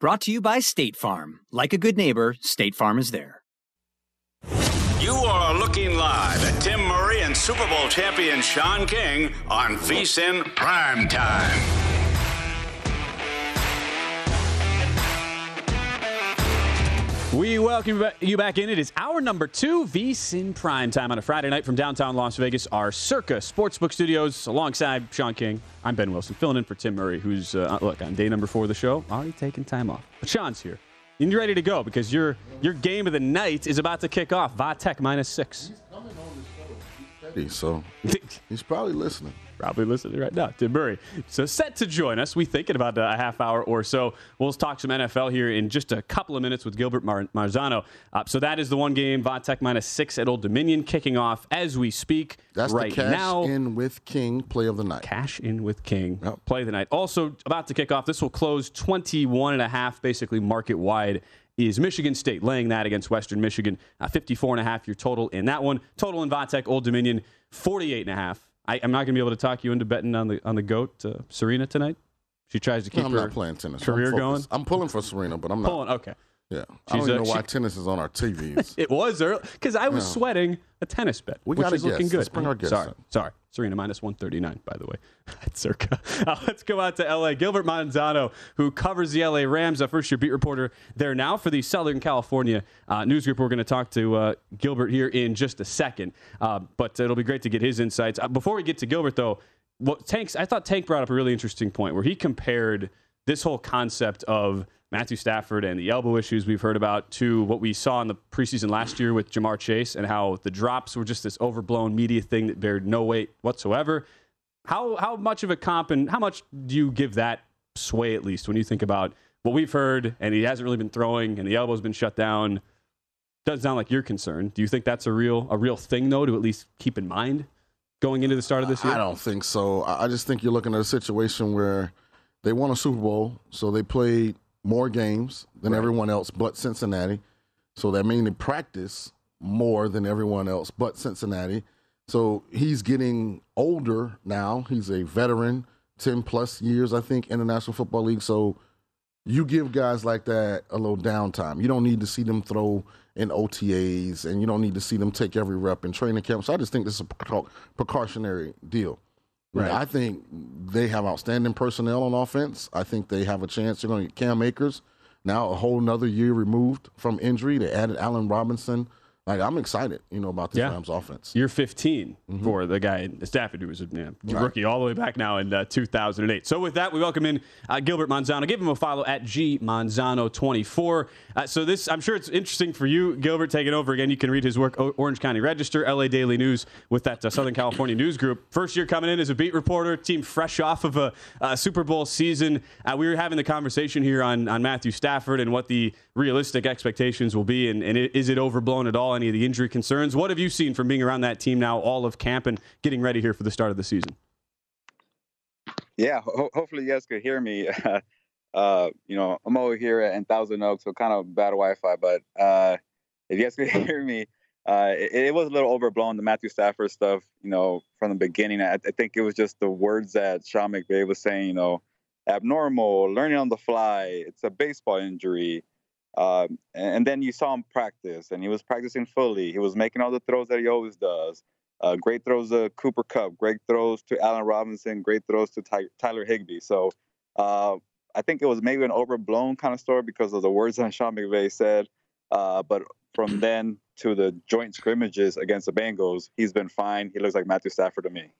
Brought to you by State Farm. Like a good neighbor, State Farm is there. You are looking live at Tim Murray and Super Bowl champion Sean King on VSIN Prime We welcome you back in. It is our number two, VSIN Prime Time on a Friday night from downtown Las Vegas, our Circa Sportsbook Studios, alongside Sean King. I'm Ben Wilson, filling in for Tim Murray, who's, uh, look, on day number four of the show, already taking time off. But Sean's here. And you're ready to go because your your game of the night is about to kick off. Vatech minus six. He's coming on the show. He's, So he's probably listening probably listening right now, Tim Murray. So set to join us. We think in about a half hour or so. We'll talk some NFL here in just a couple of minutes with Gilbert Mar- Marzano. Uh, so that is the one game, Vatech minus six at Old Dominion, kicking off as we speak. That's right the cash now. in with King play of the night. Cash in with King yep. play of the night. Also about to kick off. This will close 21 and a half, basically market wide is Michigan State laying that against Western Michigan. Uh, 54 and a half your total in that one. Total in Vatech Old Dominion 48 and a half. I, am not going to be able to talk you into betting on the on the goat uh, Serena tonight. She tries to keep no, I'm her not playing tennis. career I'm going. I'm pulling for Serena, but I'm not pulling. Okay. Yeah, I don't even know why tennis is on our TVs. it was early because I was sweating a tennis bet, we which is looking good. Let's bring our guest sorry, in. sorry, Serena minus one thirty nine. By the way, at Circa. Uh, let's go out to L.A. Gilbert Manzano, who covers the L.A. Rams, a first year beat reporter there now for the Southern California uh, news group. We're going to talk to uh, Gilbert here in just a second, uh, but it'll be great to get his insights. Uh, before we get to Gilbert, though, what Tanks I thought Tank brought up a really interesting point where he compared this whole concept of Matthew Stafford and the elbow issues we've heard about to what we saw in the preseason last year with Ja'Marr Chase and how the drops were just this overblown media thing that bared no weight whatsoever. How how much of a comp and how much do you give that sway at least when you think about what we've heard and he hasn't really been throwing and the elbow's been shut down? Doesn't sound like you're concerned. Do you think that's a real a real thing though to at least keep in mind going into the start of this year? I don't think so. I just think you're looking at a situation where they won a Super Bowl, so they played more games than right. everyone else but Cincinnati. So that means they practice more than everyone else but Cincinnati. So he's getting older now. He's a veteran, 10 plus years, I think, in the National Football League. So you give guys like that a little downtime. You don't need to see them throw in OTAs and you don't need to see them take every rep in training camp. So I just think this is a precautionary deal. Right. I think they have outstanding personnel on offense. I think they have a chance. They're going to get Cam Akers now a whole nother year removed from injury. They added Allen Robinson like I'm excited, you know, about this Yeah. Rams offense. You're 15 for the guy Stafford, who was a know, Right. rookie all the way back now in uh, 2008. So with that, we welcome in uh, Gilbert Manzano. Give him a follow at G Manzano24. Uh, so this, I'm sure it's interesting for you, Gilbert, taking over again. You can read his work, O- Orange County Register, LA Daily News, with that uh, Southern California News Group. First year coming in as a beat reporter, team fresh off of a, uh Super Bowl season. Uh, we were having the conversation here on, on Matthew Stafford and what the realistic expectations will be, and, and is it overblown at all? Any of the injury concerns? What have you seen from being around that team now, all of camp, and getting ready here for the start of the season? Yeah, ho- hopefully you guys could hear me. uh, you know, I'm over here in Thousand Oaks, so kind of bad Wi-Fi. But uh, if you guys could hear me, uh, it, it was a little overblown. The Matthew Stafford stuff, you know, from the beginning. I, I think it was just the words that Sean McVay was saying. You know, abnormal, learning on the fly. It's a baseball injury. Um, and, then you saw him practice, and he was practicing fully. He was making all the throws that he always does. Uh, great throws to Cooper Kupp, great throws to Allen Robinson, great throws to Ty- Tyler Higbee. So uh, I think it was maybe an overblown kind of story because of the words that Sean McVay said. Uh, but from then to the joint scrimmages against the Bengals, he's been fine. He looks like Matthew Stafford to me.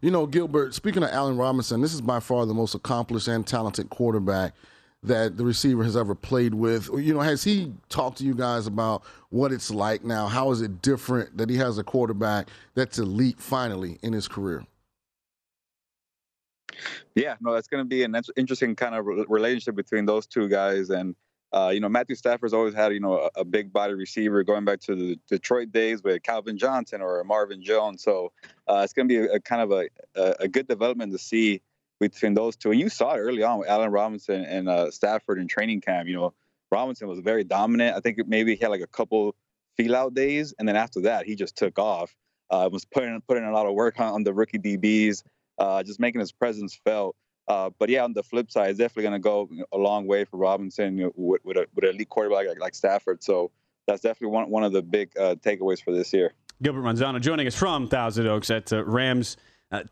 You know, Gilbert, speaking of Allen Robinson, this is by far the most accomplished and talented quarterback that the receiver has ever played with. You know, has he talked to you guys about what it's like now? How is it different that he has a quarterback that's elite finally in his career? Yeah, no, that's going to be an interesting kind of relationship between those two guys. And uh, you know, Matthew Stafford's always had you know a, a big body receiver going back to the Detroit days with Calvin Johnson or Marvin Jones. So uh, it's going to be a, a kind of a, a a good development to see between those two. And you saw it early on with Allen Robinson and uh, Stafford in training camp. You know, Robinson was very dominant. I think maybe he had like a couple feel out days, and then after that, he just took off. Uh, was putting putting a lot of work on, on the rookie DBs, uh, just making his presence felt. Uh, but yeah, on the flip side, it's definitely going to go a long way for Robinson you know, with, with, a, with an elite quarterback like, like Stafford. So that's definitely one one of the big uh, takeaways for this year. Gilbert Manzano joining us from Thousand Oaks at uh, Rams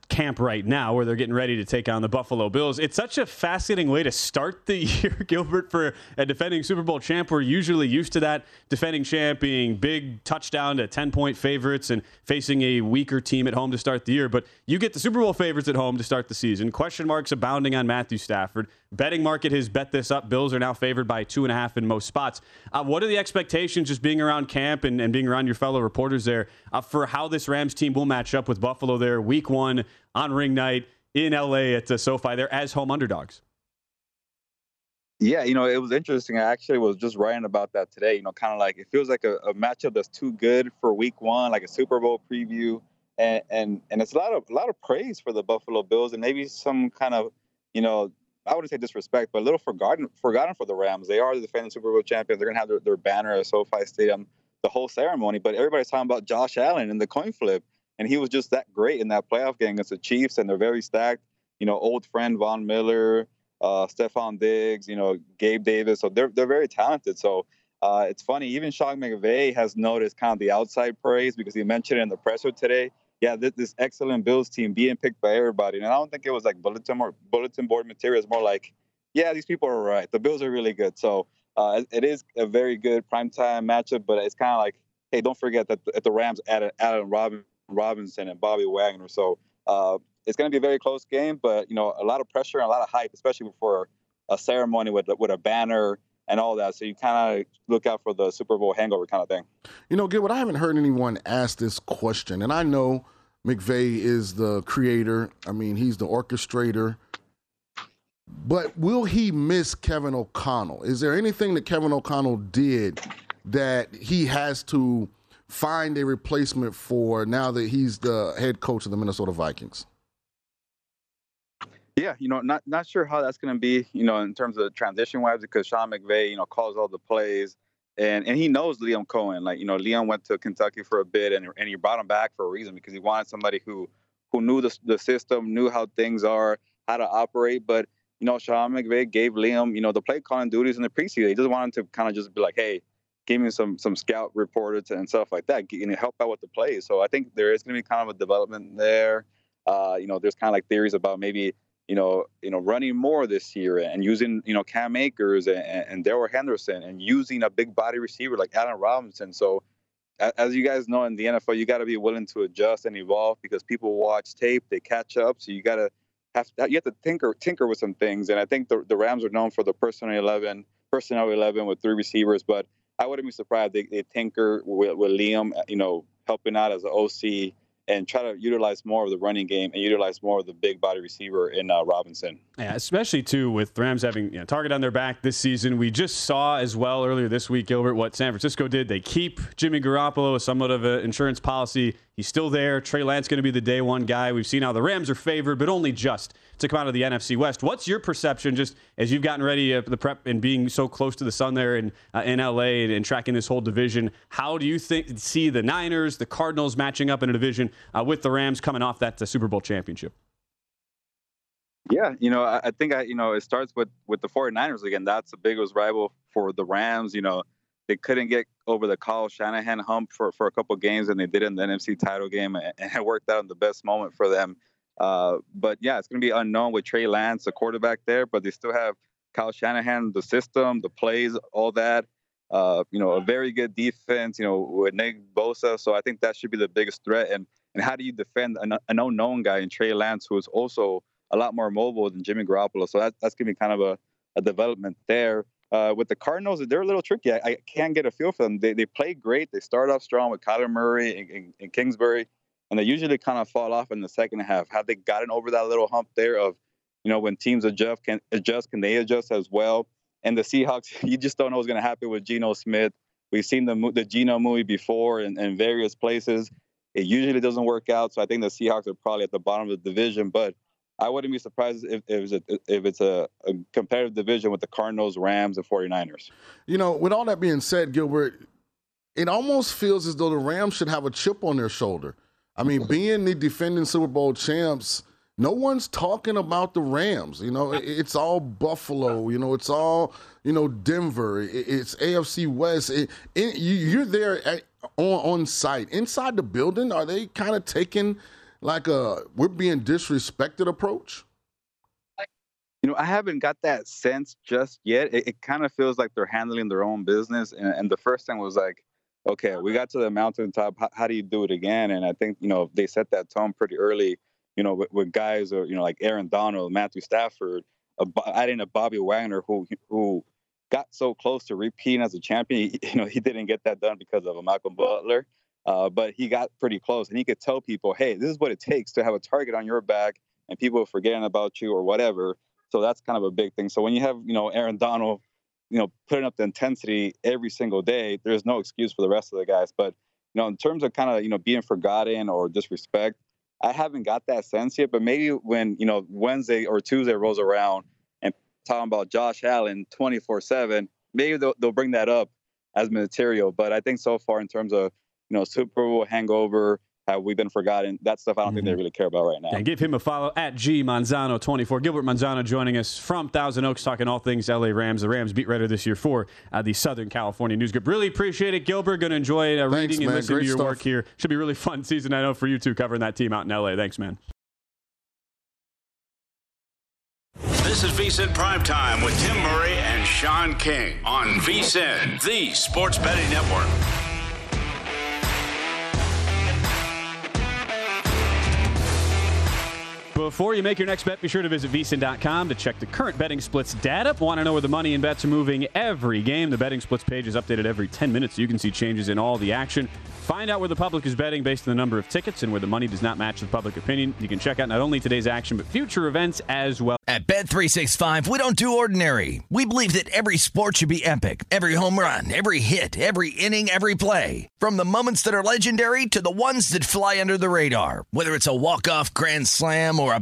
camp right now, where they're getting ready to take on the Buffalo Bills. It's such a fascinating way to start the year, Gilbert, for a defending Super Bowl champ. We're usually used to that defending champ being big touchdown to 10 point favorites and facing a weaker team at home to start the year. But you get the Super Bowl favorites at home to start the season. Question marks abounding on Matthew Stafford. Betting market has bet this up. Bills are now favored by two and a half in most spots. Uh, what are the expectations just being around camp and, and being around your fellow reporters there uh, for how this Rams team will match up with Buffalo there week one on ring night in LA at the SoFi? They're as home underdogs. Yeah, you know, it was interesting. I actually was just writing about that today. You know, kind of like it feels like a, a matchup that's too good for Week One, like a Super Bowl preview, and and and it's a lot of a lot of praise for the Buffalo Bills, and maybe some kind of, you know, I wouldn't say disrespect, but a little forgotten forgotten for the Rams. They are the defending Super Bowl champions. They're gonna have their, their banner at SoFi Stadium, the whole ceremony. But everybody's talking about Josh Allen and the coin flip, and he was just that great in that playoff game against the Chiefs, and they're very stacked. You know, old friend Von Miller, uh, Stefon Diggs, you know, Gabe Davis. So they're they're very talented. So uh, it's funny. Even Sean McVay has noticed kind of the outside praise because he mentioned it in the presser today. Yeah, this, this excellent Bills team being picked by everybody, and I don't think it was like bulletin or bulletin board material. It's more like, yeah, these people are right. The Bills are really good. So uh, it, is a very good primetime matchup, but it's kind of like, hey, don't forget that the, the Rams added Allen Robin, Robinson and Bobby Wagner. So uh, it's going to be a very close game, but you know, a lot of pressure and a lot of hype, especially before a ceremony with with a banner and all that. So you kind of look out for the Super Bowl hangover kind of thing. You know, Gilbert, I haven't heard anyone ask this question, and I know McVay is the creator. I mean, he's the orchestrator. But will he miss Kevin O'Connell? Is there anything that Kevin O'Connell did that he has to find a replacement for now that he's the head coach of the Minnesota Vikings? Yeah, you know, not not sure how that's going to be, you know, in terms of transition wise, because Sean McVay, you know, calls all the plays, and and he knows Liam Coen. Like, you know, Liam went to Kentucky for a bit, and and he brought him back for a reason because he wanted somebody who who knew the the system, knew how things are, how to operate. But you know, Sean McVay gave Liam, you know, the play calling duties in the preseason. He just wanted to kind of just be like, hey, give me some some scout reports and stuff like that, and help out with the plays. So I think there is going to be kind of a development there. Uh, you know, there's kind of like theories about maybe you know, you know, running more this year and using, you know, Cam Akers and, and Darrell Henderson and using a big body receiver like Allen Robinson. So as you guys know in the NFL, you got to be willing to adjust and evolve because people watch tape, they catch up. So you got to have you have to tinker tinker with some things. And I think the, the Rams are known for the personnel eleven, personnel eleven with three receivers. But I wouldn't be surprised they, they tinker with, with Liam, you know, helping out as an OC and try to utilize more of the running game and utilize more of the big body receiver in uh, Robinson. Yeah, especially too with Rams having you know, target on their back this season. We just saw as well earlier this week, Gilbert, what San Francisco did. They keep Jimmy Garoppolo, as somewhat of an insurance policy. He's still there. Trey Lance going to be the day one guy. We've seen how the Rams are favored, but only just to come out of the NFC West. What's your perception, just as you've gotten ready uh, the prep and being so close to the sun there in uh, in LA and, and, tracking this whole division? How do you think see the Niners, the Cardinals matching up in a division uh, with the Rams coming off that uh, Super Bowl championship? Yeah, you know, I, I think I, you know, it starts with with the 49ers again. That's the biggest rival for the Rams. You know, they couldn't get over the Kyle Shanahan hump for, for a couple games, and they did in the NFC title game, and it worked out in the best moment for them. Uh, but yeah, it's going to be unknown with Trey Lance, the quarterback there, but they still have Kyle Shanahan, the system, the plays, all that. Uh, you know, a very good defense, you know, with Nick Bosa. So I think that should be the biggest threat. And and how do you defend an, an unknown guy in Trey Lance, who is also a lot more mobile than Jimmy Garoppolo? So that, that's going to be kind of a, a development there. Uh, with the Cardinals, they're a little tricky. I, I, can't get a feel for them. They, they play great. They start off strong with Kyler Murray and, and, and, Kingsbury, and they usually kind of fall off in the second half. Have they gotten over that little hump there of, you know, when teams adjust, can adjust, can they adjust as well? And the Seahawks, you just don't know what's going to happen with Geno Smith. We've seen the the Geno movie before in, in various places. It usually doesn't work out. So I think the Seahawks are probably at the bottom of the division, but I wouldn't be surprised if, if it's, a, if it's a, a, competitive division with the Cardinals, Rams, and 49ers. You know, with all that being said, Gilbert, it almost feels as though the Rams should have a chip on their shoulder. I mean, being the defending Super Bowl champs, no one's talking about the Rams. You know, it's all Buffalo. You know, it's all you know Denver. It's AFC West. It, it, you're there at, on on site inside the building. Are they kind of taking like a we're being disrespected approach? You know, I haven't got that sense just yet. It, it kind of feels like they're handling their own business. And, and, the first thing was like, okay, we got to the mountaintop. How, how, do you do it again? And I think, you know, they set that tone pretty early, you know, with, with guys or, you know, like Aaron Donald, Matthew Stafford, uh, adding a Bobby Wagner who, who got so close to repeating as a champion. You know, he didn't get that done because of a Malcolm Butler. Uh, but he got pretty close and he could tell people, hey, this is what it takes to have a target on your back and people forgetting about you or whatever. So that's kind of a big thing. So when you have, you know, Aaron Donald, you know, putting up the intensity every single day, there's no excuse for the rest of the guys. But, you know, in terms of kind of, you know, being forgotten or disrespect, I haven't got that sense yet. But maybe when, you know, Wednesday or Tuesday rolls around and talking about Josh Allen 24 7, maybe they'll, they'll bring that up as material. But I think so far in terms of, you know, Super Bowl hangover. Have we been forgotten? That stuff I don't mm-hmm. think they mm-hmm. really care about right now. And give him a follow at G Manzano 24. Gilbert Manzano joining us from Thousand Oaks, talking all things LA Rams. The Rams beat writer this year for uh, the Southern California News Group. Really appreciate it, Gilbert. Going to enjoy uh, reading and man. listening Great to your stuff. work here. Should be really fun season, I know, for you two covering that team out in LA. Thanks, man. This is VSIN Primetime with Tim Murray and Sean King on VSIN, the sports betting network. Before you make your next bet, be sure to visit vsin.com to check the current betting splits data. Want to know where the money and bets are moving every game? The betting splits page is updated every 10 minutes so you can see changes in all the action. Find out where the public is betting based on the number of tickets and where the money does not match the public opinion. You can check out not only today's action, but future events as well. At Bet365, we don't do ordinary. We believe that every sport should be epic every home run, every hit, every inning, every play. From the moments that are legendary to the ones that fly under the radar, whether it's a walk-off grand slam or a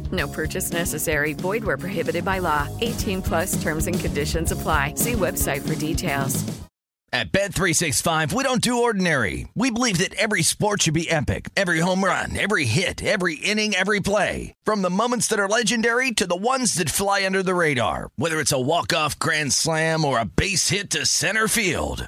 No purchase necessary. Void where prohibited by law. 18 plus terms and conditions apply. See website for details. At Bet365, we don't do ordinary. We believe that every sport should be epic. Every home run, every hit, every inning, every play. From the moments that are legendary to the ones that fly under the radar. Whether it's a walk-off grand slam or a base hit to center field.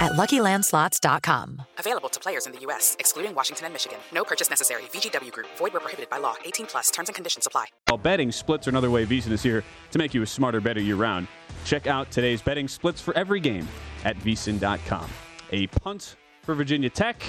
at luckylandslots.com. Available to players in the U.S., excluding Washington and Michigan. No purchase necessary. VGW Group, void where prohibited by law. 18 plus terms and conditions apply. While betting splits are another way VSiN is here to make you a smarter, better year round. Check out today's betting splits for every game at vsin.com. A punt for Virginia Tech,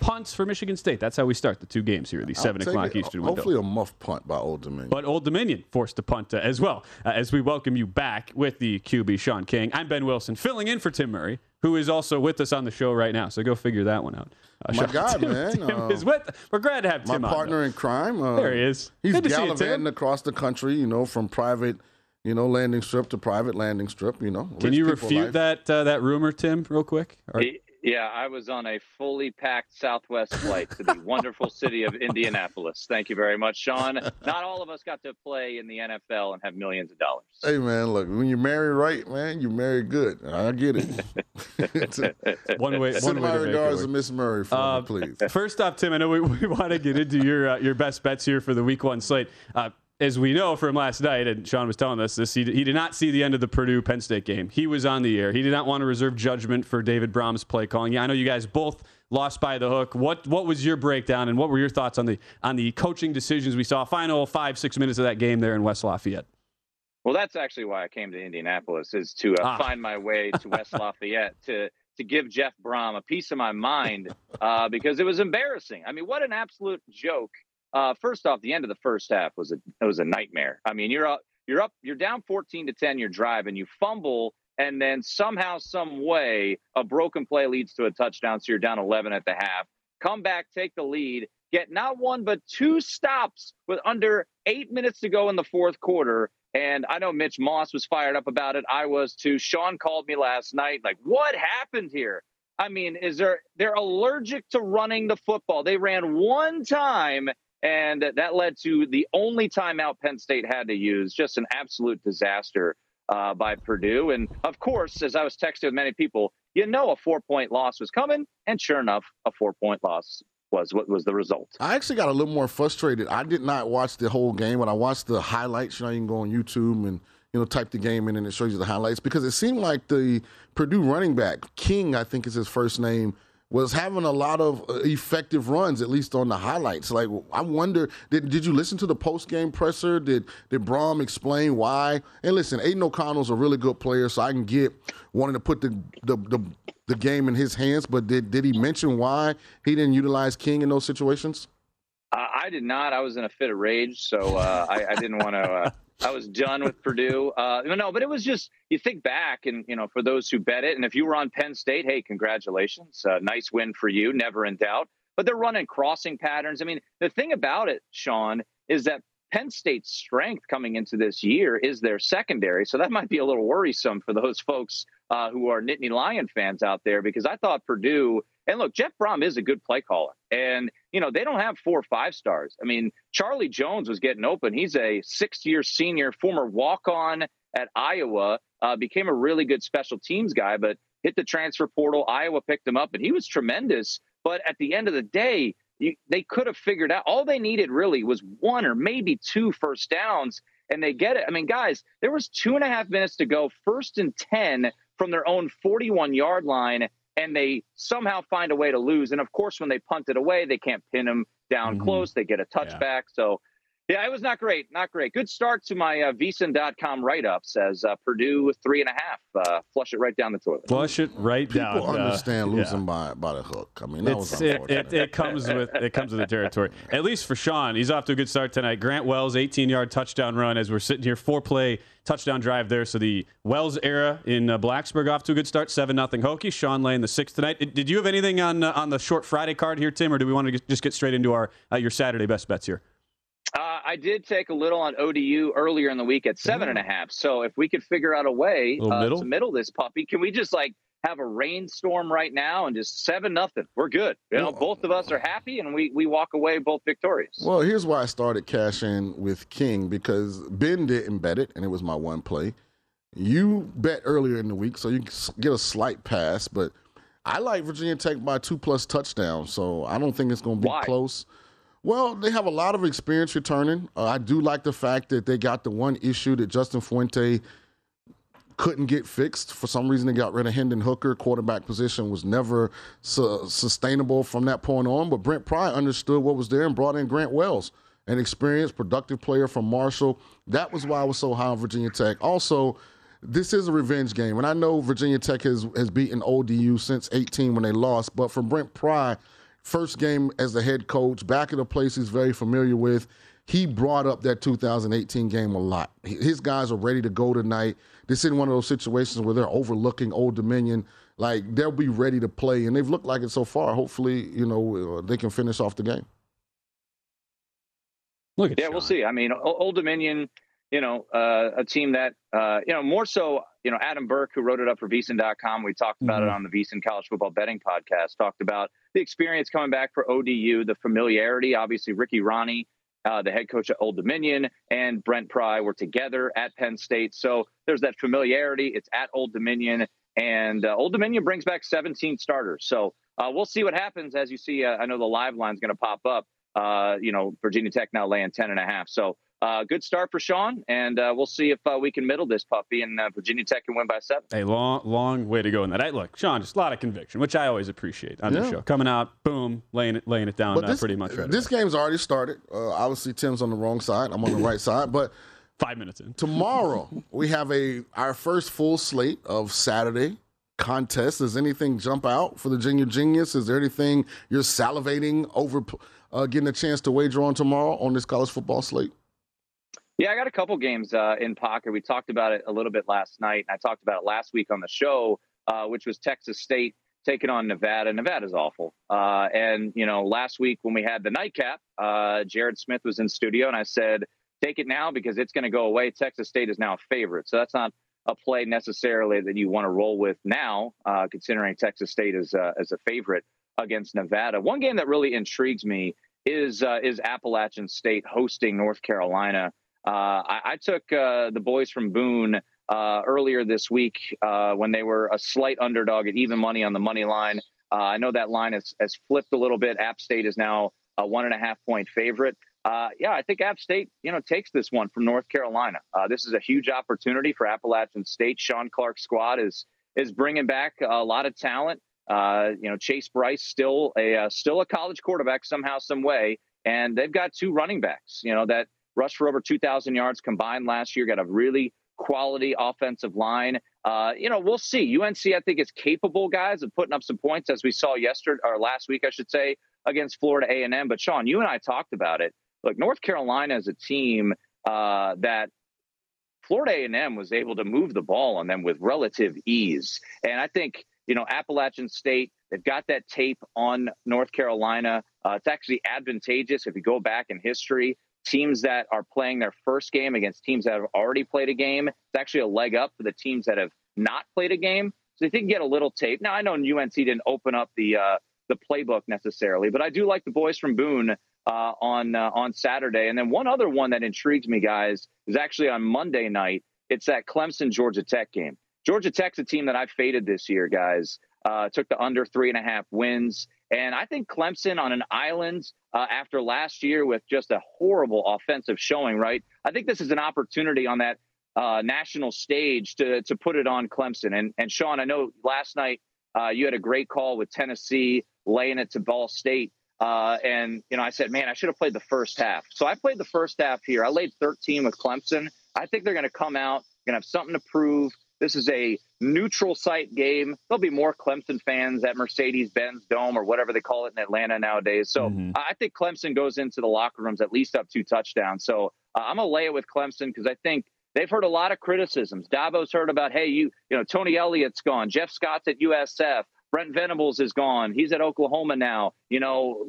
punts for Michigan State. That's how we start the two games here, at the I'll 7 o'clock it. Eastern window. Hopefully, a muff punt by Old Dominion. But Old Dominion forced to punt uh, as well uh, as we welcome you back with the QB Sean King. I'm Ben Wilson, filling in for Tim Murray, who is also with us on the show right now. So go figure that one out. Uh, My shout God, Tim- man. Tim Uh, is with. We're glad to have My Tim on. partner in crime. Uh, There he is. He's Good to see you, gallivanting Tim. across the country, you know, from private, you know, landing strip to private landing strip, you know. Can you refute life. that uh, that rumor, Tim, real quick? Or- Yeah, I was on a fully packed Southwest flight to the wonderful city of Indianapolis. Thank you very much, Sean. Not all of us got to play in the NFL and have millions of dollars. Hey man, look, when you marry right, man, you marry good. I get it. one way, Send one way my to make it regards to Miss Murray for Uh, me, please. First off, Tim, I know we, we want to get into your uh, your best bets here for the Week One slate. Uh, as we know from last night, and Sean was telling us this, he, he did not see the end of the Purdue Penn State game. He was on the air. He did not want to reserve judgment for David Brohm's play calling. Yeah, I know you guys both lost by the hook. What what was your breakdown, and what were your thoughts on the on the coaching decisions we saw? Final five six minutes of that game there in West Lafayette. Well, that's actually why I came to Indianapolis is to uh, Ah. find my way to West Lafayette to to give Jeff Brohm a piece of my mind uh, because it was embarrassing. I mean, what an absolute joke! Uh, first off, the end of the first half was a it was a nightmare. I mean, you're up, you're up, you're down 14 to 10. You're driving, you fumble, and then somehow, some way, a broken play leads to a touchdown. So you're down 11 at the half. Come back, take the lead, get not one but two stops with under eight minutes to go in the fourth quarter. And I know Mitch Moss was fired up about it. I was too. Sean called me last night, like, what happened here? I mean, is there they're allergic to running the football? They ran one time and that led to the only timeout Penn State had to use. Just an absolute disaster uh, by Purdue. And of course, as I was texting with many people, you know a four point loss was coming, and sure enough, a four point loss was what was the result. I actually got a little more frustrated. I did not watch the whole game, but I watched the highlights. You know, you can go on YouTube and you know type the game in, and it shows you the highlights because it seemed like the Purdue running back King, I think is his first name was having a lot of uh, effective runs, at least on the highlights. Like, I wonder, did, did you listen to the post game presser? Did did Brohm explain why? And listen, Aidan O'Connell's a really good player, so I can get wanting to put the the, the, the game in his hands. But did did he mention why he didn't utilize King in those situations? Uh, I did not. I was in a fit of rage, so uh, I, I, didn't want to. Uh, I was done with Purdue. Uh, no, but it was just you think back, and you know, for those who bet it, and if you were on Penn State, hey, congratulations, uh, nice win for you, never in doubt. But they're running crossing patterns. I mean, the thing about it, Sean, is that Penn State's strength coming into this year is their secondary. So that might be a little worrisome for those folks uh, who are Nittany Lion fans out there, because I thought Purdue and look, Jeff Brohm is a good play caller. And, you know, they don't have four or five stars. I mean, Charlie Jones was getting open. He's a six year senior, former walk on at Iowa, uh, became a really good special teams guy, but hit the transfer portal. Iowa picked him up, and he was tremendous. But at the end of the day, you, they could have figured out all they needed really was one or maybe two first downs, and they get it. I mean, guys, there was two and a half minutes to go, first and 10 from their own 41 yard line and they somehow find a way to lose. And of course, when they punt it away, they can't pin them down mm-hmm. close. They get a touchback. Yeah. So, yeah, it was not great. Not great. Good start to my uh, VSiN.com write up says uh, Purdue three and a half. Uh, flush it right down the toilet. Flush it right People down. People uh, understand losing yeah. by by the hook. I mean, that it's, was it, it, it, comes with it comes with the territory. At least for Sean, he's off to a good start tonight. Grant Wells, 18 yard touchdown run as we're sitting here, four play touchdown drive there. So the Wells era in uh, Blacksburg off to a good start, seven nothing Hokie. Sean laying the sixth tonight. Did you have anything on uh, on the short Friday card here, Tim, or do we want to just get straight into our uh, your Saturday best bets here? Uh, I did take a little on ODU earlier in the week at seven and a half. So if we could figure out a way a uh, to middle this puppy, can we just like have a rainstorm right now and just seven nothing? We're good. You know, both of us are happy and we we walk away both victorious. Well, here's why I started cashing with King because Ben didn't bet it and it was my one play. You bet earlier in the week, so you get a slight pass, but I like Virginia Tech by two plus touchdowns, so I don't think it's going to be why? close. Well, they have a lot of experience returning. Uh, I do like the fact that they got the one issue that Justin Fuente couldn't get fixed. For some reason, they got rid of Hendon Hooker. Quarterback position was never su- sustainable from that point on. But Brent Pry understood what was there and brought in Grant Wells, an experienced, productive player from Marshall. That was why I was so high on Virginia Tech. Also, this is a revenge game, and I know Virginia Tech has has beaten ODU since 18 when they lost. But for Brent Pry, first game as the head coach, back in a place he's very familiar with. He brought up that 2018 game a lot. His guys are ready to go tonight. This isn't one of those situations where they're overlooking Old Dominion. Like they'll be ready to play, and they've looked like it so far. Hopefully, you know uh, they can finish off the game. Look at yeah, Sean. we'll see. I mean, Old Dominion, you know, uh, a team that uh, you know more so. You know, Adam Burke, who wrote it up for VSiN.com, we talked about Mm-hmm. it on the VSiN College Football Betting Podcast. Talked about the experience coming back for ODU, the familiarity. Obviously, Ricky Rahne, uh, the head coach at Old Dominion, and Brent Pry were together at Penn State. So there's that familiarity. It's at Old Dominion, and uh, Old Dominion brings back 17 starters. So uh, we'll see what happens as you see. Uh, I know the live line's going to pop up. Uh, you know, Virginia Tech now laying 10 and a half. So uh, good start for Sean, and uh, we'll see if uh, we can middle this puppy and uh, Virginia Tech can win by seven. A long, long way to go in that. I, look, Sean, just a lot of conviction, which I always appreciate on the Yeah. show. Coming out, boom, laying it, laying it down, But uh, this, pretty much right. this game's already started. Uh, obviously, Tim's on the wrong side. I'm on the right side. But five minutes in tomorrow, we have a our first full slate of Saturday contests. Does anything jump out for the Junior Genius? Is there anything you're salivating over uh, getting a chance to wager on tomorrow on this college football slate? Yeah, I got a couple games uh, in pocket. We talked about it a little bit last night, and I talked about it last week on the show, uh, which was Texas State taking on Nevada. Nevada's awful. Uh, and, you know, last week when we had the nightcap, uh, Jared Smith was in studio, and I said take it now because it's going to go away. Texas State is now a favorite, so that's not a play necessarily that you want to roll with now, uh, considering Texas State is uh, as a favorite against Nevada. One game that really intrigues me is is Appalachian State hosting North Carolina. Uh, I, I, took uh, the boys from Boone uh, earlier this week when they were a slight underdog at even money on the money line. I know that line has, has flipped a little bit. App State is now a one and a half point favorite. Uh, yeah, I think App State, you know, takes this one from North Carolina. Uh, this is a huge opportunity for Appalachian State. Shawn Clark's squad is is bringing back a lot of talent. Uh, you know, Chase Brice still a still a college quarterback somehow, some way, and they've got two running backs. You know that rushed for over 2,000 yards combined last year. Got a really quality offensive line. Uh, you know, we'll see. UNC, I think, is capable, guys, of putting up some points, as we saw yesterday or last week, I should say, against Florida A&M. But Sean, you and I talked about it look, North Carolina is a team uh, that Florida A&M was able to move the ball on them with relative ease, and I think you know Appalachian State they've got that tape on North Carolina. Uh, it's actually advantageous if you go back in history. Teams that are playing their first game against teams that have already played a game, it's actually a leg up for the teams that have not played a game. So they can get a little tape. Now I know UNC didn't open up the uh, the playbook necessarily, but I do like the boys from Boone uh, on uh, on Saturday. And then one other one that intrigues me, guys, is actually on Monday night. It's that Clemson Georgia Tech game. Georgia Tech's a team that I faded this year, guys. Uh, took the under three and a half wins. And I think Clemson on an island uh, after last year with just a horrible offensive showing, right? I think this is an opportunity on that uh, national stage to to put it on Clemson. And and Sean, I know last night uh, you had a great call with Tennessee laying it to Ball State. Uh, and you know, I said, man, I should have played the first half. So I played the first half here. I laid 13 with Clemson. I think they're going to come out, going to have something to prove. This is a neutral site game. There'll be more Clemson fans at Mercedes Benz Dome or whatever they call it in Atlanta nowadays. So mm-hmm. I think Clemson goes into the locker rooms at least up two touchdowns. So uh, I'm going to lay it with Clemson because I think they've heard a lot of criticisms. Dabo's heard about, hey, you, you know, Tony Elliott's gone, Jeff Scott's at USF. Brent Venables is gone. He's at Oklahoma now. You know,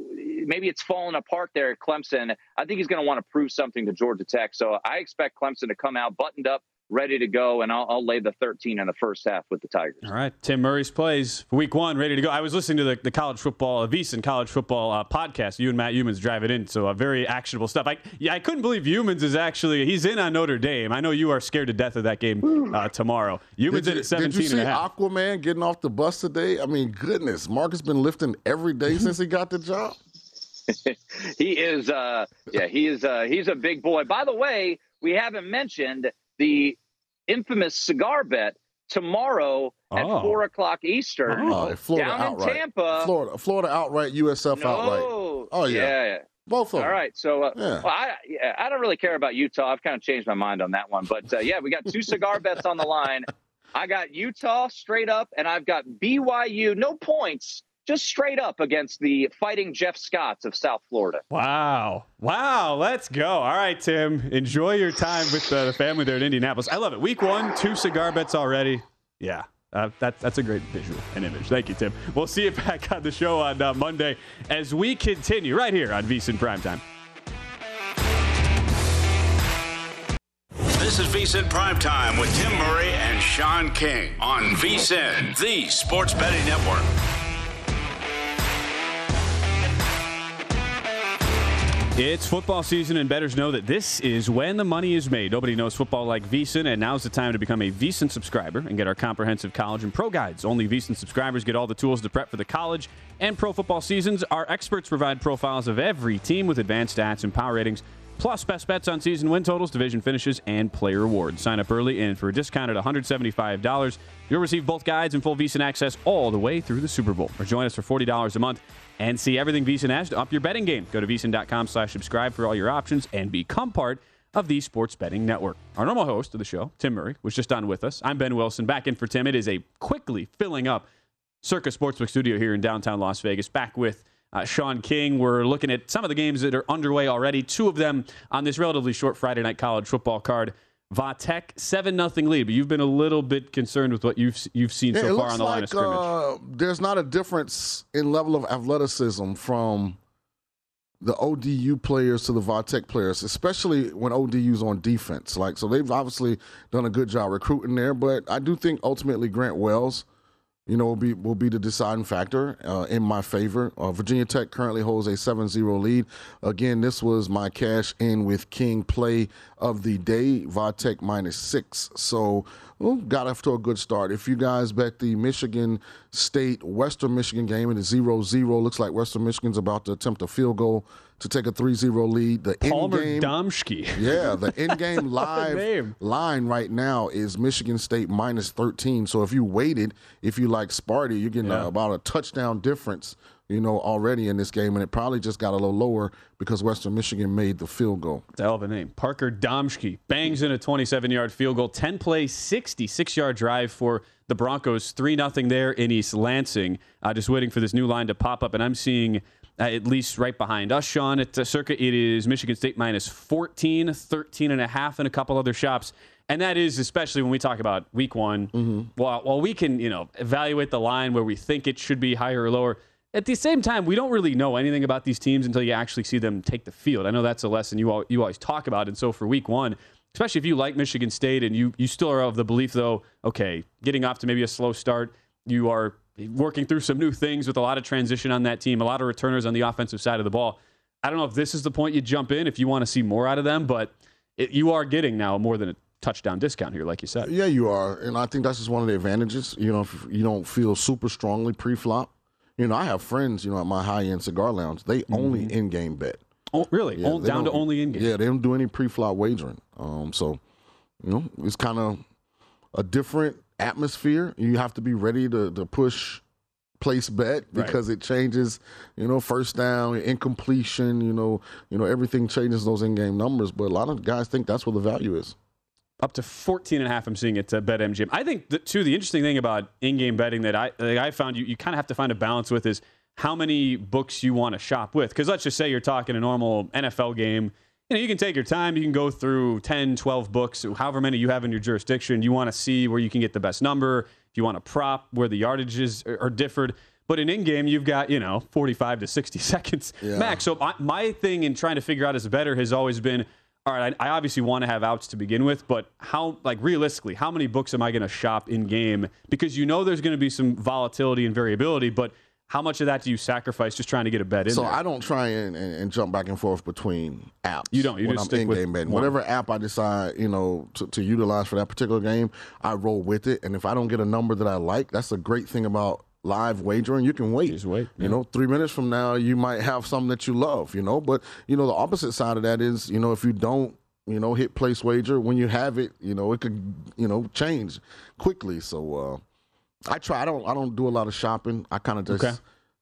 maybe it's falling apart there at Clemson. I think he's going to want to prove something to Georgia Tech. So I expect Clemson to come out buttoned up, ready to go, and I'll, I'll, lay the 13 in the first half with the Tigers. All right, Tim Murray's plays for Week One, ready to go. I was listening to the, the college football, a VSiN college football uh, podcast. You and Matt Youmans drive it in, so uh, very actionable stuff. I yeah, I couldn't believe Youmans is actually he's in on Notre Dame. I know you are scared to death of that game uh, tomorrow. Youmans in at 17 did you see and a half. Aquaman getting off the bus today? I mean, goodness, Mark has been lifting every day since he got the job. he is, uh, yeah, he is. Uh, he's a big boy. By the way, we haven't mentioned the infamous cigar bet tomorrow at oh. four o'clock Eastern oh, Florida down outright. in Tampa. Florida, Florida outright, USF no. outright. Oh yeah. yeah. Both of them. All right, so uh, yeah. well, I yeah, I don't really care about Utah. I've kind of changed my mind on that one, but uh, yeah, we got two cigar bets on the line. I got Utah straight up, and I've got BYU no points just straight up against the fighting Jeff Scotts of South Florida. Wow. Wow. Let's go. All right, Tim. Enjoy your time with uh, the family there in Indianapolis. I love it. Week one, two cigar bets already. Yeah. Uh, that, that's a great visual and image. Thank you, Tim. We'll see you back on the show on uh, Monday as we continue right here on VSiN Primetime. This is VSiN Primetime with Tim Murray and Sean King on VSiN, the sports betting network. It's football season, and bettors know that this is when the money is made. Nobody knows football like VSiN, and now's the time to become a VSiN subscriber and get our comprehensive college and pro guides. Only VSiN subscribers get all the tools to prep for the college and pro football seasons. Our experts provide profiles of every team with advanced stats and power ratings, plus best bets on season win totals, division finishes, and player awards. Sign up early, and for a discount at $175, you'll receive both guides and full VSiN access all the way through the Super Bowl. Or join us for $40 a month and see everything VSiN has to up your betting game. Go to VSiN.com slash subscribe for all your options and become part of the Sports Betting Network. Our normal host of the show, Tim Murray, was just on with us. I'm Ben Wilson, back in for Tim. It is a quickly filling up Circa Sportsbook studio here in downtown Las Vegas, back with uh, Sean King. We're looking at some of the games that are underway already, two of them on this relatively short Friday night college football card. Vatech seven nothing lead, but you've been a little bit concerned with what you've you've seen yeah, so far on the like, line of scrimmage. Uh, there's not a difference in level of athleticism from the ODU players to the Vatech players, especially when ODU's on defense. Like, so they've obviously done a good job recruiting there, but I do think ultimately Grant Wells, you know, will be will be the deciding factor uh, in my favor. Uh, Virginia Tech currently holds a 7-0 lead. Again, this was my cash in with King play of the day, Vatech minus six. So well, got off to a good start. If you guys bet the Michigan State Western Michigan game and it's 0-0, looks like Western Michigan's about to attempt a field goal to take a 3-0 lead. The Palmer in-game, Domschke. yeah, the in-game live line right now is Michigan State minus 13. So if you waited, if you like Sparty, you're getting Yeah. uh, about a touchdown difference, you know, already in this game, and it probably just got a little lower because Western Michigan made the field goal. A hell of a name. Parker Domschke bangs in a 27 yard field goal, 10 play, 66 yard drive for the Broncos, 3 0 there in East Lansing. Uh, just waiting for this new line to pop up, and I'm seeing. Uh, at least right behind us, Sean, at uh, Circa, it is Michigan State minus 14, 13 and a half, and a couple other shops. And that is especially when we talk about week one. While, while we can, you know, evaluate the line where we think it should be higher or lower, at the same time, we don't really know anything about these teams until you actually see them take the field. I know that's a lesson you all, you always talk about. And so for week one, especially if you like Michigan State and you, you still are of the belief, though, okay, getting off to maybe a slow start, you are working through some new things with a lot of transition on that team, a lot of returners on the offensive side of the ball. I don't know if this is the point you jump in if you want to see more out of them, but it, you are getting now more than a touchdown discount here, like you said. Yeah, you are, and I think that's just one of the advantages. You know, if you don't feel super strongly pre-flop. You know, I have friends. You know, at my high-end cigar lounge, they only in-game bet. Oh, really? Yeah, Oh, down to only in game. Yeah, they don't do any pre-flop wagering. Um, so you know, it's kind of a different atmosphere. You have to be ready to to push place bet Right. because it changes. You know, first down, incompletion. You know, you know everything changes those in-game numbers. But a lot of guys think that's where the value is. up to 14 and a half i'm seeing it at betmgm i think that too the interesting thing about in-game betting that i that i found you, you kind of have to find a balance with is how many books you want to shop with because let's just say you're talking a normal nfl game you know you can take your time. You can go through 10 12 books however many you have in your jurisdiction. You want to see where you can get the best number. If you want to prop where the yardages are, are differed. But in in-game you've got you know 45 to 60 seconds Yeah. max. So my, my thing in trying to figure out as a better has always been all right, I, I obviously want to have outs to begin with, but how, like, realistically, how many books am I going to shop in game? Because you know there's going to be some volatility and variability, but how much of that do you sacrifice just trying to get a bet in So there? I don't try and, and, and jump back and forth between apps. You don't. You when just I'm stick with in-game betting. one. Whatever app I decide, you know, to, to utilize for that particular game, I roll with it. And if I don't get a number that I like, that's a great thing about live wagering. You can wait. Just wait. You know, three minutes from now, you might have something that you love. You know, but you know, the opposite side of that is, you know, if you don't. You know, hit place wager when you have it. You know, it could, you know, change quickly. So uh, I try. I don't. I don't do a lot of shopping. I kind of just Okay.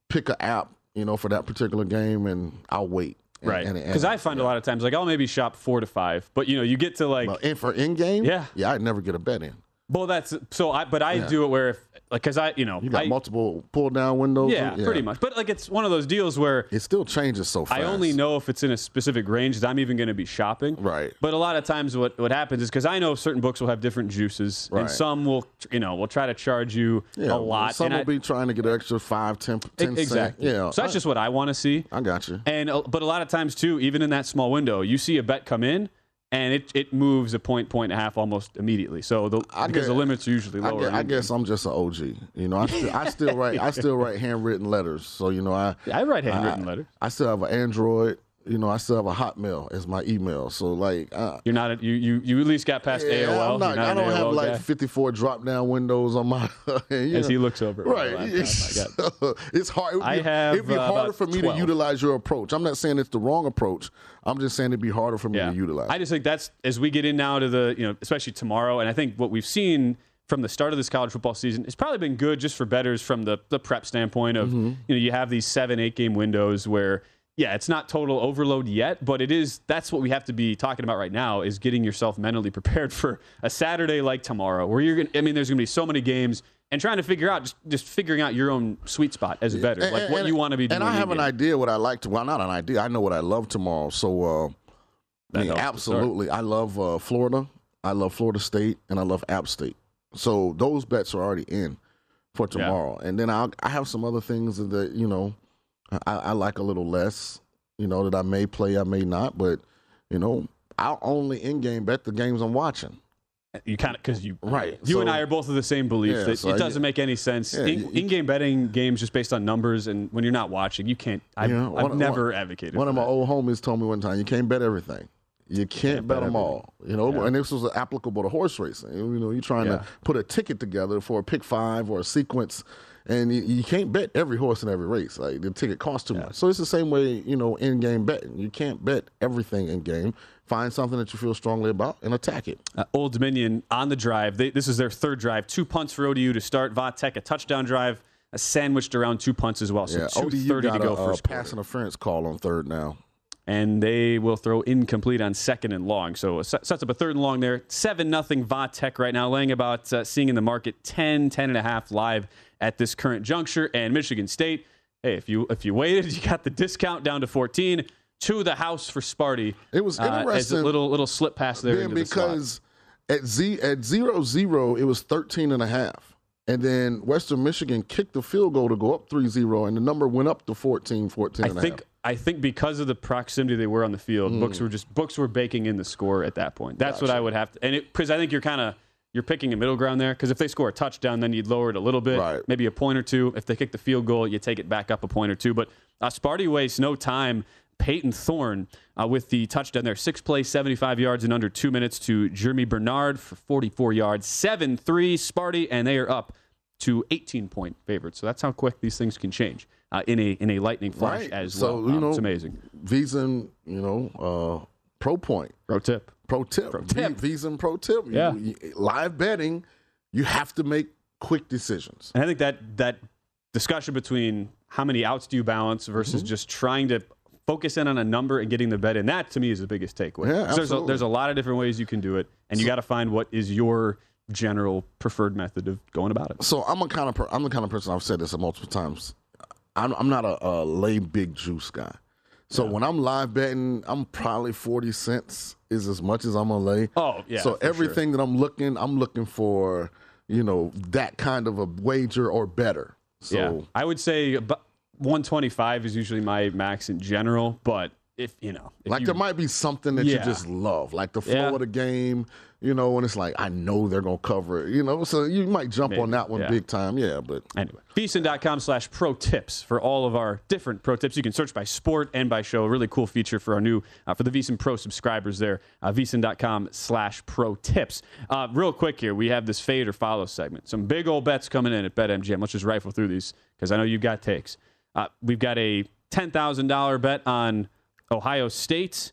pick an app, you know, for that particular game, and I'll wait. And- right. Because I find a lot of times, like, I'll maybe shop four to five, but, you know, you get to, like, Well, and for in game, Yeah. yeah, I'd never get a bet in. Well, that's so I, but I Yeah. do it where if, like, because I, you know, You got I, multiple pull down windows. yeah, pretty much. But, like, it's one of those deals where It still changes so fast. I only know if it's in a specific range that I'm even going to be shopping. Right. But a lot of times, what, what happens is because I know certain books will have different juices, Right. and some will, you know, will try to charge you Yeah, a lot. Some will I- be trying to get an extra five, ten, ten cent. exactly. Yeah. So that's I- just what I want to see. I got you. And but a lot of times too, even in that small window, you see a bet come in. And it, it moves a point, point and a half almost immediately. So the I because guess- the limits are usually I lower. guess, I guess, I'm just an OG. You know, I still, I still write I still write handwritten letters. So you know, I I write handwritten I- letters. I still have an Android. You know, I still have a Hotmail as my email. So like, uh, You're not. A, you you you at least got past yeah, AOL. Not, You're I don't have AOL like guy. 54 drop down windows on my. you As know. he looks over. Right. laptop, I got- it's hard. It'd be, I have, it'd be uh, harder for me 12. to utilize your approach. I'm not saying it's the wrong approach. I'm just saying it'd be harder for me to utilize. I just think that's as we get in now to the you know especially tomorrow, and I think what we've seen from the start of this college football season has probably been good just for betters from the the prep standpoint of Mm-hmm. you know you have these seven eight game windows where yeah it's not total overload yet, but it is that's what we have to be talking about right now is getting yourself mentally prepared for a Saturday like tomorrow where you're gonna I mean there's gonna be so many games. And trying to figure out, just, just figuring out your own sweet spot as a better, And- like what and- you want to be doing. And I have an game. idea what I like to. Well, not an idea. I know what I love tomorrow. So, uh, I mean, helps to start. absolutely. I love uh, Florida. I love Florida State, and I love App State. So those bets are already in for tomorrow. And then I I have some other things that you know I, I like a little less. You know that I may play, I may not, but you know I'll only in-game bet the games I'm watching. You kind of because you right. You So- and I are both of the same belief Yeah, that so it doesn't make any sense. Yeah, in, you- in-game betting games just based on numbers, and when you're not watching, you can't. I've, You know, I've one- never one- advocated. One of my that. old homies told me one time, you can't bet everything. You can't, bet, bet them all. You know, and this was applicable to horse racing. You know, you're trying Yeah. to put a ticket together for a pick five or a sequence, and you, you can't bet every horse in every race. Like the ticket costs too much. So it's the same way, you know, in game betting. You can't bet everything in game. Find something that you feel strongly about and attack it. Uh, Old Dominion on the drive. They, this is their third drive. Two punts for ODU to start. Va Tech a touchdown drive, a sandwiched around two punts as well. So yeah, two ODU thirty got to go a, uh, first quarter. pass interference call on third now. and they will throw incomplete on second and long. So it sets up a third and long there. 7 nothing Va Tech right now, laying about uh, seeing in the market 10, 10 and a half live at this current juncture. And Michigan State, hey, if you if you waited, you got the discount down to 14 to the house for Sparty. It was Uh, as a little little slip pass there into the because at Z at zero zero it was 13 and a half. And then Western Michigan kicked the field goal to go up 3-0 and the number went up to 14 14 I and a think half. I think because of the proximity they were on the field, books Mm. were just books were baking in the score at that point. That's what I would have to, and because I think you're kind of you're picking a middle ground there. Because if they score a touchdown, then you'd lower it a little bit, maybe a point or two. If they kick the field goal, you take it back up a point or two. But uh, Sparty wastes no time. Peyton Thorne uh, with the touchdown there, six plays, 75 yards in under two minutes to Germie Bernard for 44 yards, seven three Sparty, and they are up to 18 point favorites. So that's how quick these things can change uh, in a in a lightning flash Right. as so, well. you Um, know, it's amazing. VSiN, you know, uh, pro point. Pro tip. Pro tip. Pro tip. VSiN pro tip. Yeah. you- live betting, you have to make quick decisions. And I think that that discussion between how many outs do you balance versus Mm-hmm. just trying to focus in on a number and getting the bet in, that to me is the biggest takeaway. Yeah, there's, a, there's a lot of different ways you can do it, and you got to find what is your general preferred method of going about it. So I'm a kind of per, I'm the kind of person I've said this multiple times. I'm, I'm not a, a lay big juice guy. So when I'm live betting, I'm probably forty cents is as much as I'm gonna lay. Oh, yeah, So everything that I'm looking, I'm looking for, you know, that kind of a wager or better. So yeah, I would say 125 is usually my max in general, but if you know, if like you- there might be something that Yeah. you just love, like the flow Yeah. of the game, you know, and it's like I know they're gonna cover it, you know. So you might jump on that one yeah. big time, yeah. But Anyway, VSiN.com slash pro tips for all of our different pro tips. You can search by sport and by show. A really cool feature for our new, uh, for the VSiN Pro subscribers there. Uh, VSiN.com slash pro tips. Uh, real quick here, we have this fade or follow segment. Some big old bets coming in at BetMGM. Let's just rifle through these because I know you've got takes. Uh, we've got a $10,000 bet on Ohio State,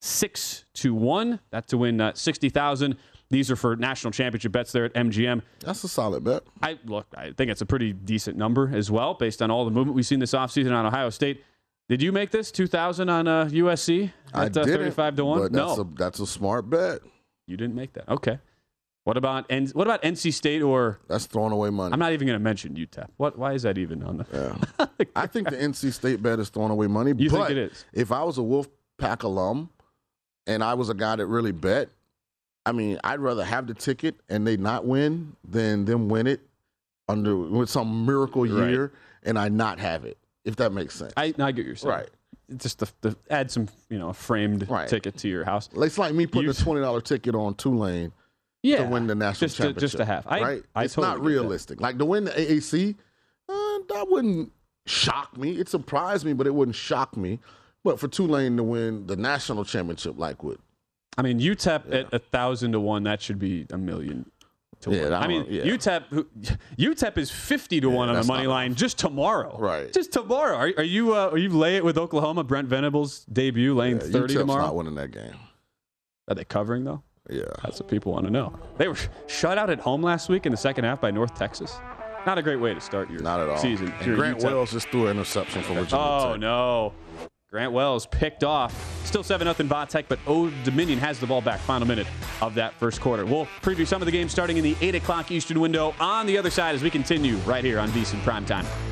six to one. That to win uh, 60000 These are for national championship bets there at MGM. That's a solid bet. I look, I think it's a pretty decent number as well, based on all the movement we've seen this offseason on Ohio State. Did you make this 2000 on uh, USC I at uh, 35 to 1? But that's no. a that's a smart bet. you didn't make that. Okay. What about N- what about NC State or That's throwing away money. I'm not even going to mention UTEP. What why is that even on the Yeah. I think the NC State bet is throwing away money. You think it is? If I was a Wolfpack alum and I was a guy that really bet, I mean, I'd rather have the ticket and they not win than them win it under with some miracle Right. year and I not have it. If that makes sense. I, I get what you're saying. Right. Just to, to add some, you know, a framed Right. ticket to your house. It's like me putting You- a twenty dollar ticket on Tulane Yeah. to win the national just to, championship. just to have. I, right? I it's totally not realistic. Like to win the AAC, uh, that wouldn't shock me. It surprised me, but it wouldn't shock me. But for Tulane to win the national championship, like would I mean, UTEP at a thousand to one, that should be a million to Yeah, one. I mean, yeah. UTEP, UTEP is fifty to one on the money line just tomorrow. Right. Just tomorrow. Are, are you? Uh, are you lay it with Oklahoma? Brent Venables debut laying yeah, thirty UTEP's tomorrow. not winning that game. Are they covering though? Yeah, That's what people want to know. They were shut out at home last week in the second half by North Texas. Not a great way to start your not at all. season. And Grant UTEP. Wells just threw an interception for Virginia Oh Tech. no. Grant Wells picked off. Still 7 0 Tech, but Old Dominion has the ball back. Final minute of that first quarter. We'll preview some of the games starting in the 8 o'clock Eastern window on the other side as we continue right here on Prime Primetime.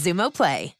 Xumo Play.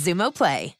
Xumo Play.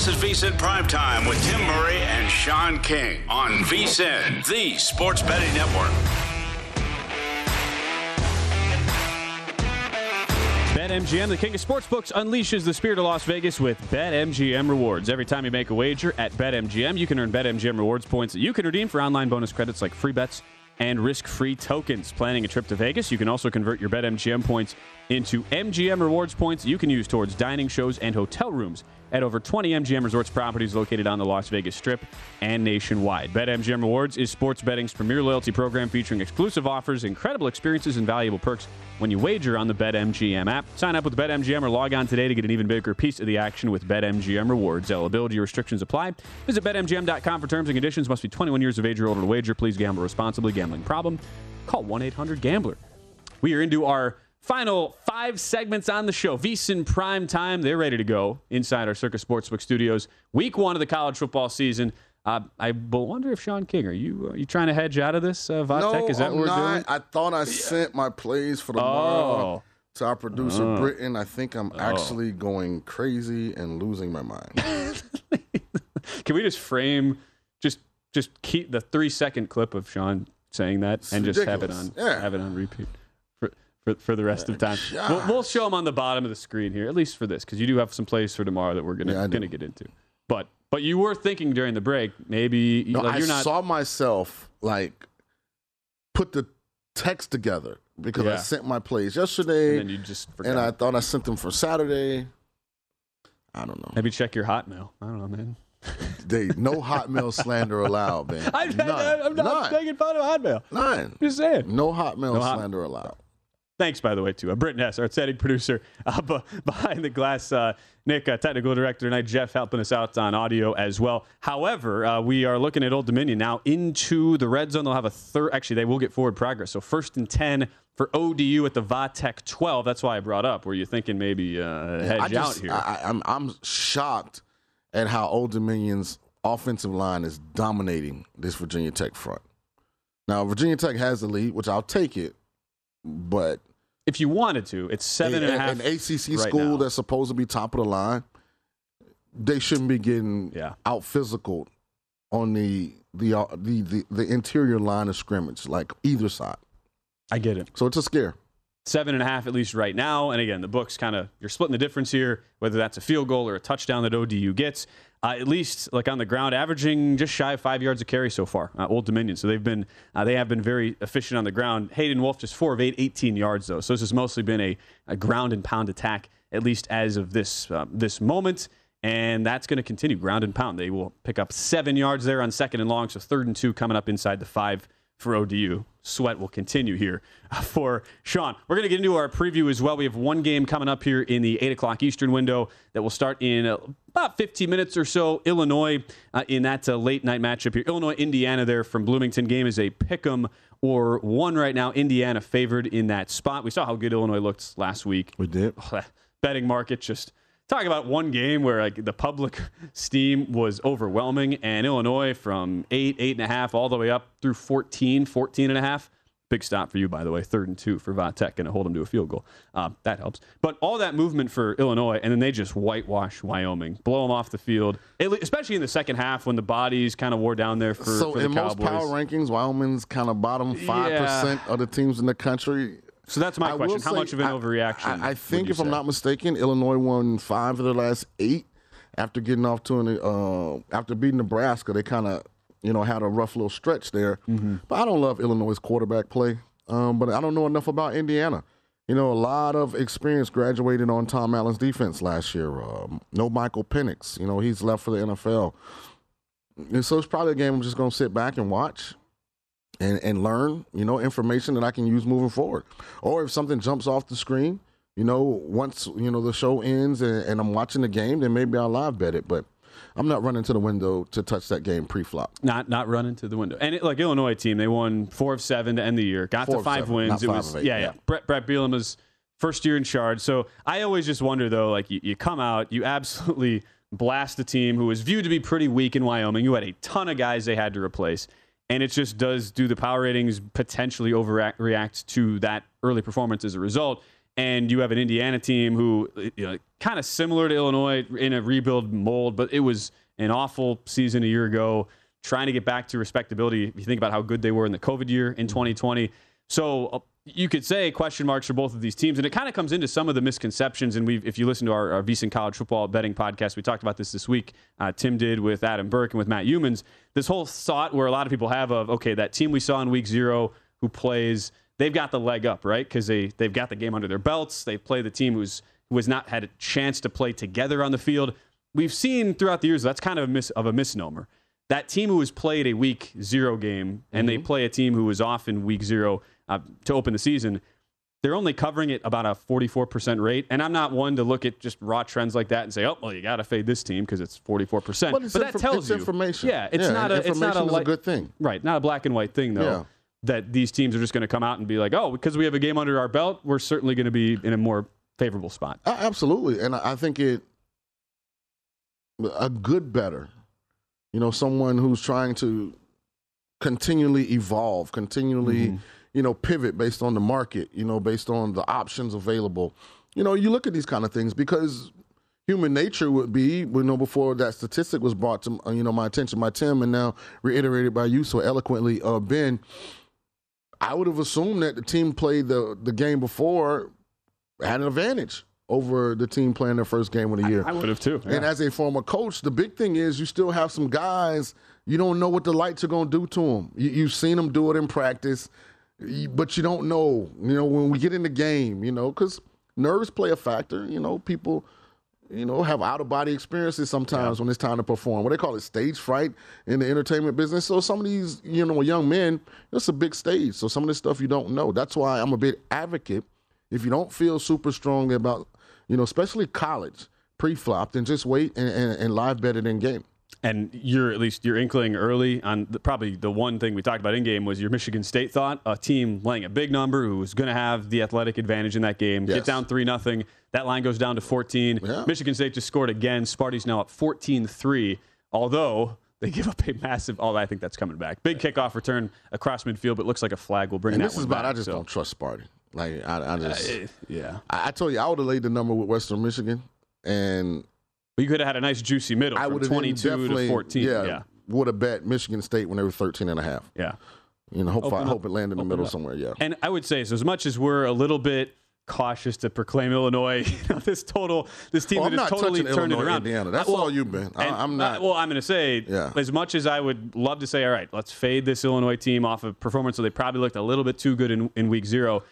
This is VSIN Primetime with Tim Murray and Sean King on VSIN, the sports betting network. BetMGM, the king of sportsbooks, unleashes the spirit of Las Vegas with BetMGM rewards. Every time you make a wager at BetMGM, you can earn BetMGM rewards points that you can redeem for online bonus credits like free bets and risk-free tokens. Planning a trip to Vegas, you can also convert your BetMGM points into MGM rewards points you can use towards dining, shows, and hotel rooms at over 20 MGM Resorts properties located on the Las Vegas Strip and nationwide. BetMGM Rewards is sports betting's premier loyalty program featuring exclusive offers, incredible experiences, and valuable perks when you wager on the BetMGM app. Sign up with BetMGM or log on today to get an even bigger piece of the action with BetMGM Rewards. Eligibility restrictions apply. Visit BetMGM.com for terms and conditions. Must be 21 years of age or older to wager. Please gamble responsibly. Gambling problem? Call 1-800-GAMBLER. We are into our final five segments on the show. VSIN Prime Time. They're ready to go inside our Circa Sportsbook studios. Week one of the college football season. Uh, I wonder if Sean King, are you are you trying to hedge out of this, uh, Va Tech? No, Is that I'm what we're not. doing? I thought I sent my plays for tomorrow Oh. to our producer Oh. Britton. I think I'm actually going crazy and losing my mind. Can we just frame, just just keep the three second clip of Sean saying that and just have it on. Yeah. have it on repeat for for, the rest of time. We'll, we'll show them on the bottom of the screen here, at least for this, because you do have some plays for tomorrow that we're gonna Yeah, gonna get into. But but you were thinking during the break, maybe No, like, I not. saw myself like put the text together because I sent my plays yesterday, And you just and. I thought I sent them for Saturday. I don't know. Maybe check your Hotmail. I don't know, man. They no Hotmail slander allowed, man. I'm, I'm not None. making fun of Hotmail. None. Just saying. No Hotmail No hot- slander allowed. Thanks, by the way, to uh, Britton Hess, our setting producer uh, b- behind the glass. Uh, Nick, uh, technical director tonight. Jeff helping us out on audio as well. However, uh, we are looking at Old Dominion now into the red zone. They'll have a third. Actually, they will get forward progress. So first and ten for ODU at the Va Tech 12. That's why I brought up. Were you thinking maybe uh, hedge I just, out here? I, I'm I'm shocked at how Old Dominion's offensive line is dominating this Virginia Tech front. Now Virginia Tech has the lead, which I'll take it, but if you wanted to, it's seven and a half. An ACC right school now. that's supposed to be top of the line, they shouldn't be getting Yeah. out physical on the the, uh, the the the interior line of scrimmage, like either side. I get it. So it's a scare. seven and a half at least right now. And again, the book's kind of you're splitting the difference here, whether that's a field goal or a touchdown that ODU gets. Uh, at least like on the ground, averaging just shy of five yards a carry so far. Uh, Old Dominion, so they've been uh, they have been very efficient on the ground. Hayden Wolff just four of eight, 18 yards though. So this has mostly been a, a ground and pound attack at least as of this uh, this moment. And that's going to continue ground and pound. They will pick up seven yards there on second and long. So third and two coming up inside the five for ODU. Sweat will continue here for Sean. We're going to get into our preview as well. We have one game coming up here in the 8 o'clock Eastern window that will start in about 15 minutes or so. Illinois uh, in that uh, late night matchup here. Illinois, Indiana there from Bloomington. Game is a pick 'em or one right now. Indiana favored in that spot. We saw how good Illinois looked last week. We did. Betting market just talk about one game where like the public steam was overwhelming and illinois from eight eight and a half all the way up through 14 14 and a half. Big stop for you by the way. Third and two for Va Tech and hold them to a field goal. Uh, that helps. But all that movement for illinois and then they just whitewash wyoming. Blow them off the field especially in the second half when the bodies kind of wore down there for, so for the in most cowboys. power rankings, Wyoming's kind of bottom five percent of the teams in the country. So that's my I question how say- much of an I- overreaction I, I think, if I'm not mistaken, Illinois won five of their last eight after getting off to an uh, after beating Nebraska. They kind of you know had a rough little stretch there. Mm-hmm. But I don't love Illinois' quarterback play. Um, but I don't know enough about Indiana. You know, a lot of experience graduated on Tom Allen's defense last year. Um, no Michael Penix. You know, he's left for the NFL. And so it's probably a game I'm just going to sit back and watch and, and learn, you know, information that I can use moving forward. Or if something jumps off the screen, you know, once, you know, the show ends and, and I'm watching the game, then maybe I'll live bet it. But I'm not running to the window to touch that game pre-flop. Not not running to the window. And it, like Illinois team, they won four of seven to end the year. Got Four to five seven, wins. it five was eight, yeah, yeah. yeah. Bret Bret Bielema was first year in charge. So I always just wonder though, like you, you come out, you absolutely blast a team who was viewed to be pretty weak in Wyoming. You had a ton of guys they had to replace. And it just does do the power ratings potentially overreact to that early performance as a result. And you have an Indiana team who, you know, kind of similar to Illinois in a rebuild mold, but it was an awful season a year ago, trying to get back to respectability. If you think about how good they were in the COVID year in 2020. So uh, you could say question marks for both of these teams. And it kind of comes into some of the misconceptions. And we if you listen to our, our VSiN College Football Betting podcast, we talked about this this week. Uh, Tim did with Adam Burke and with Matt Youmans. This whole thought where a lot of people have of, okay, that team we saw in week zero who plays they've got the leg up, right? Because they they've got the game under their belts. They play the team who's who has not had a chance to play together on the field. We've seen throughout the years that's kind of a mis- of a misnomer. That team who has played a week zero game and they play a team who was off in week zero uh, to open the season, they're only covering it about a 44% rate. And I'm not one to look at just raw trends like that and say, oh, well, you got to fade this team because it's 44%. But it's that infor- tells it's you information. Yeah, it's Yeah, not a it's not a, is a good thing. Right, not a black and white thing though. Yeah. That these teams are just going to come out and be like, oh, because we have a game under our belt, we're certainly going to be in a more favorable spot. Uh, absolutely, and I I think it a good better, you know, someone who's trying to continually evolve, continually, Mm-hmm. You know, pivot based on the market, you know, based on the options available. You know, you look at these kind of things because human nature would be, we know before that statistic was brought to uh, you know my attention by Tim and now reiterated by you so eloquently, uh, Ben. I would have assumed that the team played the the game before had an advantage over the team playing their first game of the year. I would have too. And as a former coach, the big thing is you still have some guys you don't know what the lights are going to do to them. You, you've seen them do it in practice, you- but you don't know. You know when we get in the game, you know because nerves play a factor. You know people. You know, have out of body experiences sometimes when it's time to perform. What they call it stage fright in the entertainment business. So some of these, you know, young men, it's a big stage. So some of this stuff you don't know. That's why I'm a big advocate. If you don't feel super strongly about, you know, especially college pre-flop, then just wait and, and, and live better in game. And you're at least you're inkling early on the, probably the one thing we talked about in game was your Michigan State thought a team laying a big number who was going to have the athletic advantage in that game. Get down three nothing. That line goes down to 14. Michigan State just scored again. Sparty's now up 14-3. Although they give up a massive. Oh, I think that's coming back. Big kickoff return across midfield, but looks like a flag will bring that. And that this is about back, I just so. don't trust Sparty. Like I, I just Uh, yeah. I, I told you I would have laid the number with Western Michigan, and But you could have had a nice juicy middle I from 22 to 14. Yeah, yeah. would have bet Michigan State when they were 13 and a half. Yeah. You know, hope I hope it landed in the middle up. somewhere. Yeah. And I would say, so as much as we're a little bit cautious to proclaim Illinois, you know, this total, this team Oh, that has totally turned Illinois, it around. Indiana. That's well, all you've been. I, uh, not. well, I'm going to say, Yeah. as much as I would love to say, all right, let's fade this Illinois team off of performance, so they probably looked a little bit too good in, in week zero.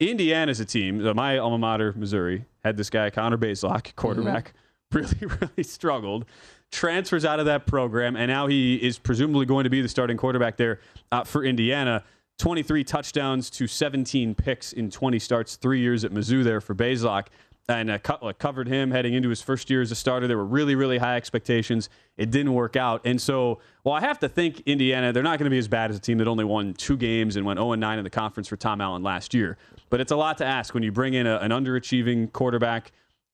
Indiana's a team. My alma mater, Missouri, had this guy Connor Bazelak, quarterback, really, really struggled. Transfers out of that program, and now he is presumably going to be the starting quarterback there uh, for Indiana. 23 touchdowns to 17 picks in 20 starts, three years at Mizzou there for Bazelak. And uh, uh, covered him heading into his first year as a starter. There were really, really high expectations. It didn't work out. And so, well, I have to think Indiana, they're not going to be as bad as a team that only won two games and went 0 9 in the conference for Tom Allen last year. But it's a lot to ask when you bring in a, an underachieving quarterback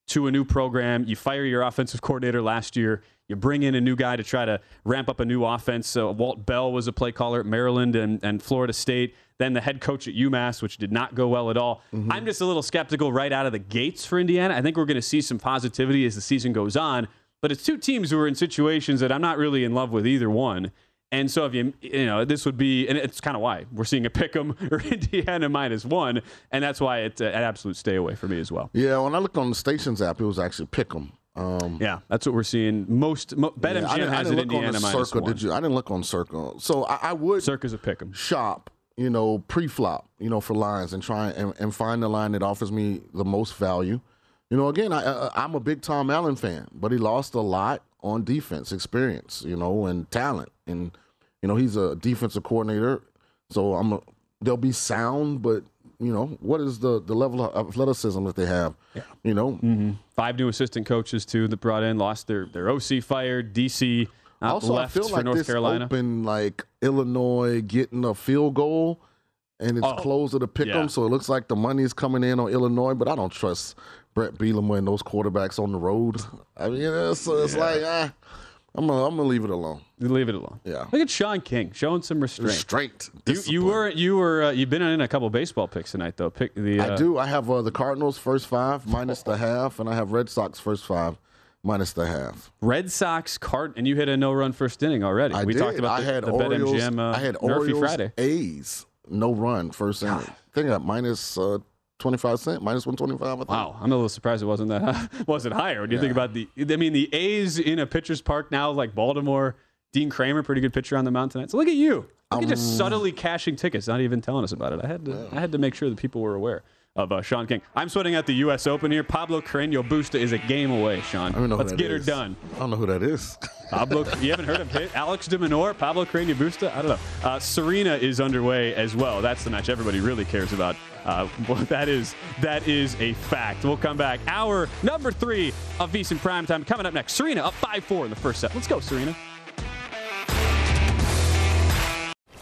to a new program. You fire your offensive coordinator last year. You bring in a new guy to try to ramp up a new offense. So Walt Bell was a play caller at Maryland and, and Florida State. Then the head coach at UMass, which did not go well at all. Mm-hmm. I'm just a little skeptical right out of the gates for Indiana. I think we're going to see some positivity as the season goes on. But it's two teams who are in situations that I'm not really in love with either one. And so if you you know this would be and it's kind of why we're seeing a pick 'em or Indiana minus one, and that's why it's uh, an absolute stay away for me as well. Yeah, when I looked on the stations app, it was actually Pick'em. Um, Yeah, that's what we're seeing. Most mo, BetMGM yeah, I didn't, I didn't it look on Indiana minus Circa. one. Did you? I didn't look on Circa. So I, I would Circa's a pick 'em. shop, you know, pre-flop, you know, for lines and try and, and find the line that offers me the most value. You know, again, I, I, I'm a big Tom Allen fan, but he lost a lot on defense experience, you know, and talent. And you know, he's a defensive coordinator, so I'm a, they'll be sound, but you know, what is the the level of athleticism that they have? You know, Mm-hmm. Five new assistant coaches too that brought in, lost their their OC fired, DC uh, also, I left feel for like North this Carolina. open like Illinois getting a field goal, and it's Oh, closer to pick 'em, yeah. so it looks like the money is coming in on Illinois. But I don't trust Bret Bielema and those quarterbacks on the road. I mean, it's, it's like ah, I'm gonna, I'm gonna leave it alone. Leave it alone. Yeah, Look at Sean King showing some restraint. Restraint, You, you were you were uh, you've been in a couple baseball picks tonight though. Pick the uh, I do. I have uh, the Cardinals first five minus the half, and I have Red Sox first five minus the half. Red Sox card, and you hit a no run first inning already. I we did. talked about I the, had the Orioles. BetMGM uh, I had Murphy Orioles Friday. A's no run first inning. I think at minus uh, twenty five cent, minus one twenty five. Wow, I'm a little surprised it wasn't that high. wasn't higher. When you think about the, I mean, the A's in a pitcher's park now, like Baltimore. Dean Kremer, pretty good pitcher on the mound tonight. So look at you. Look at just Um, subtly cashing tickets, not even telling us about it. I had to, I had to make sure that people were aware of uh, Sean King. I'm sweating at the U.S. Open here. Pablo Carreño Busta is a game away, Sean. I don't know Let's get her done. I don't know who that is. Pablo, you haven't heard of him? Alex de Minaur, Pablo Carreño Busta? I don't know. Uh, Serena is underway as well. That's the match everybody really cares about. Uh, well, that is that is a fact. We'll come back. Hour number three of VSiN Primetime coming up next. Serena up 5-4 in the first set. Let's go, Serena.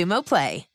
Xumo Play.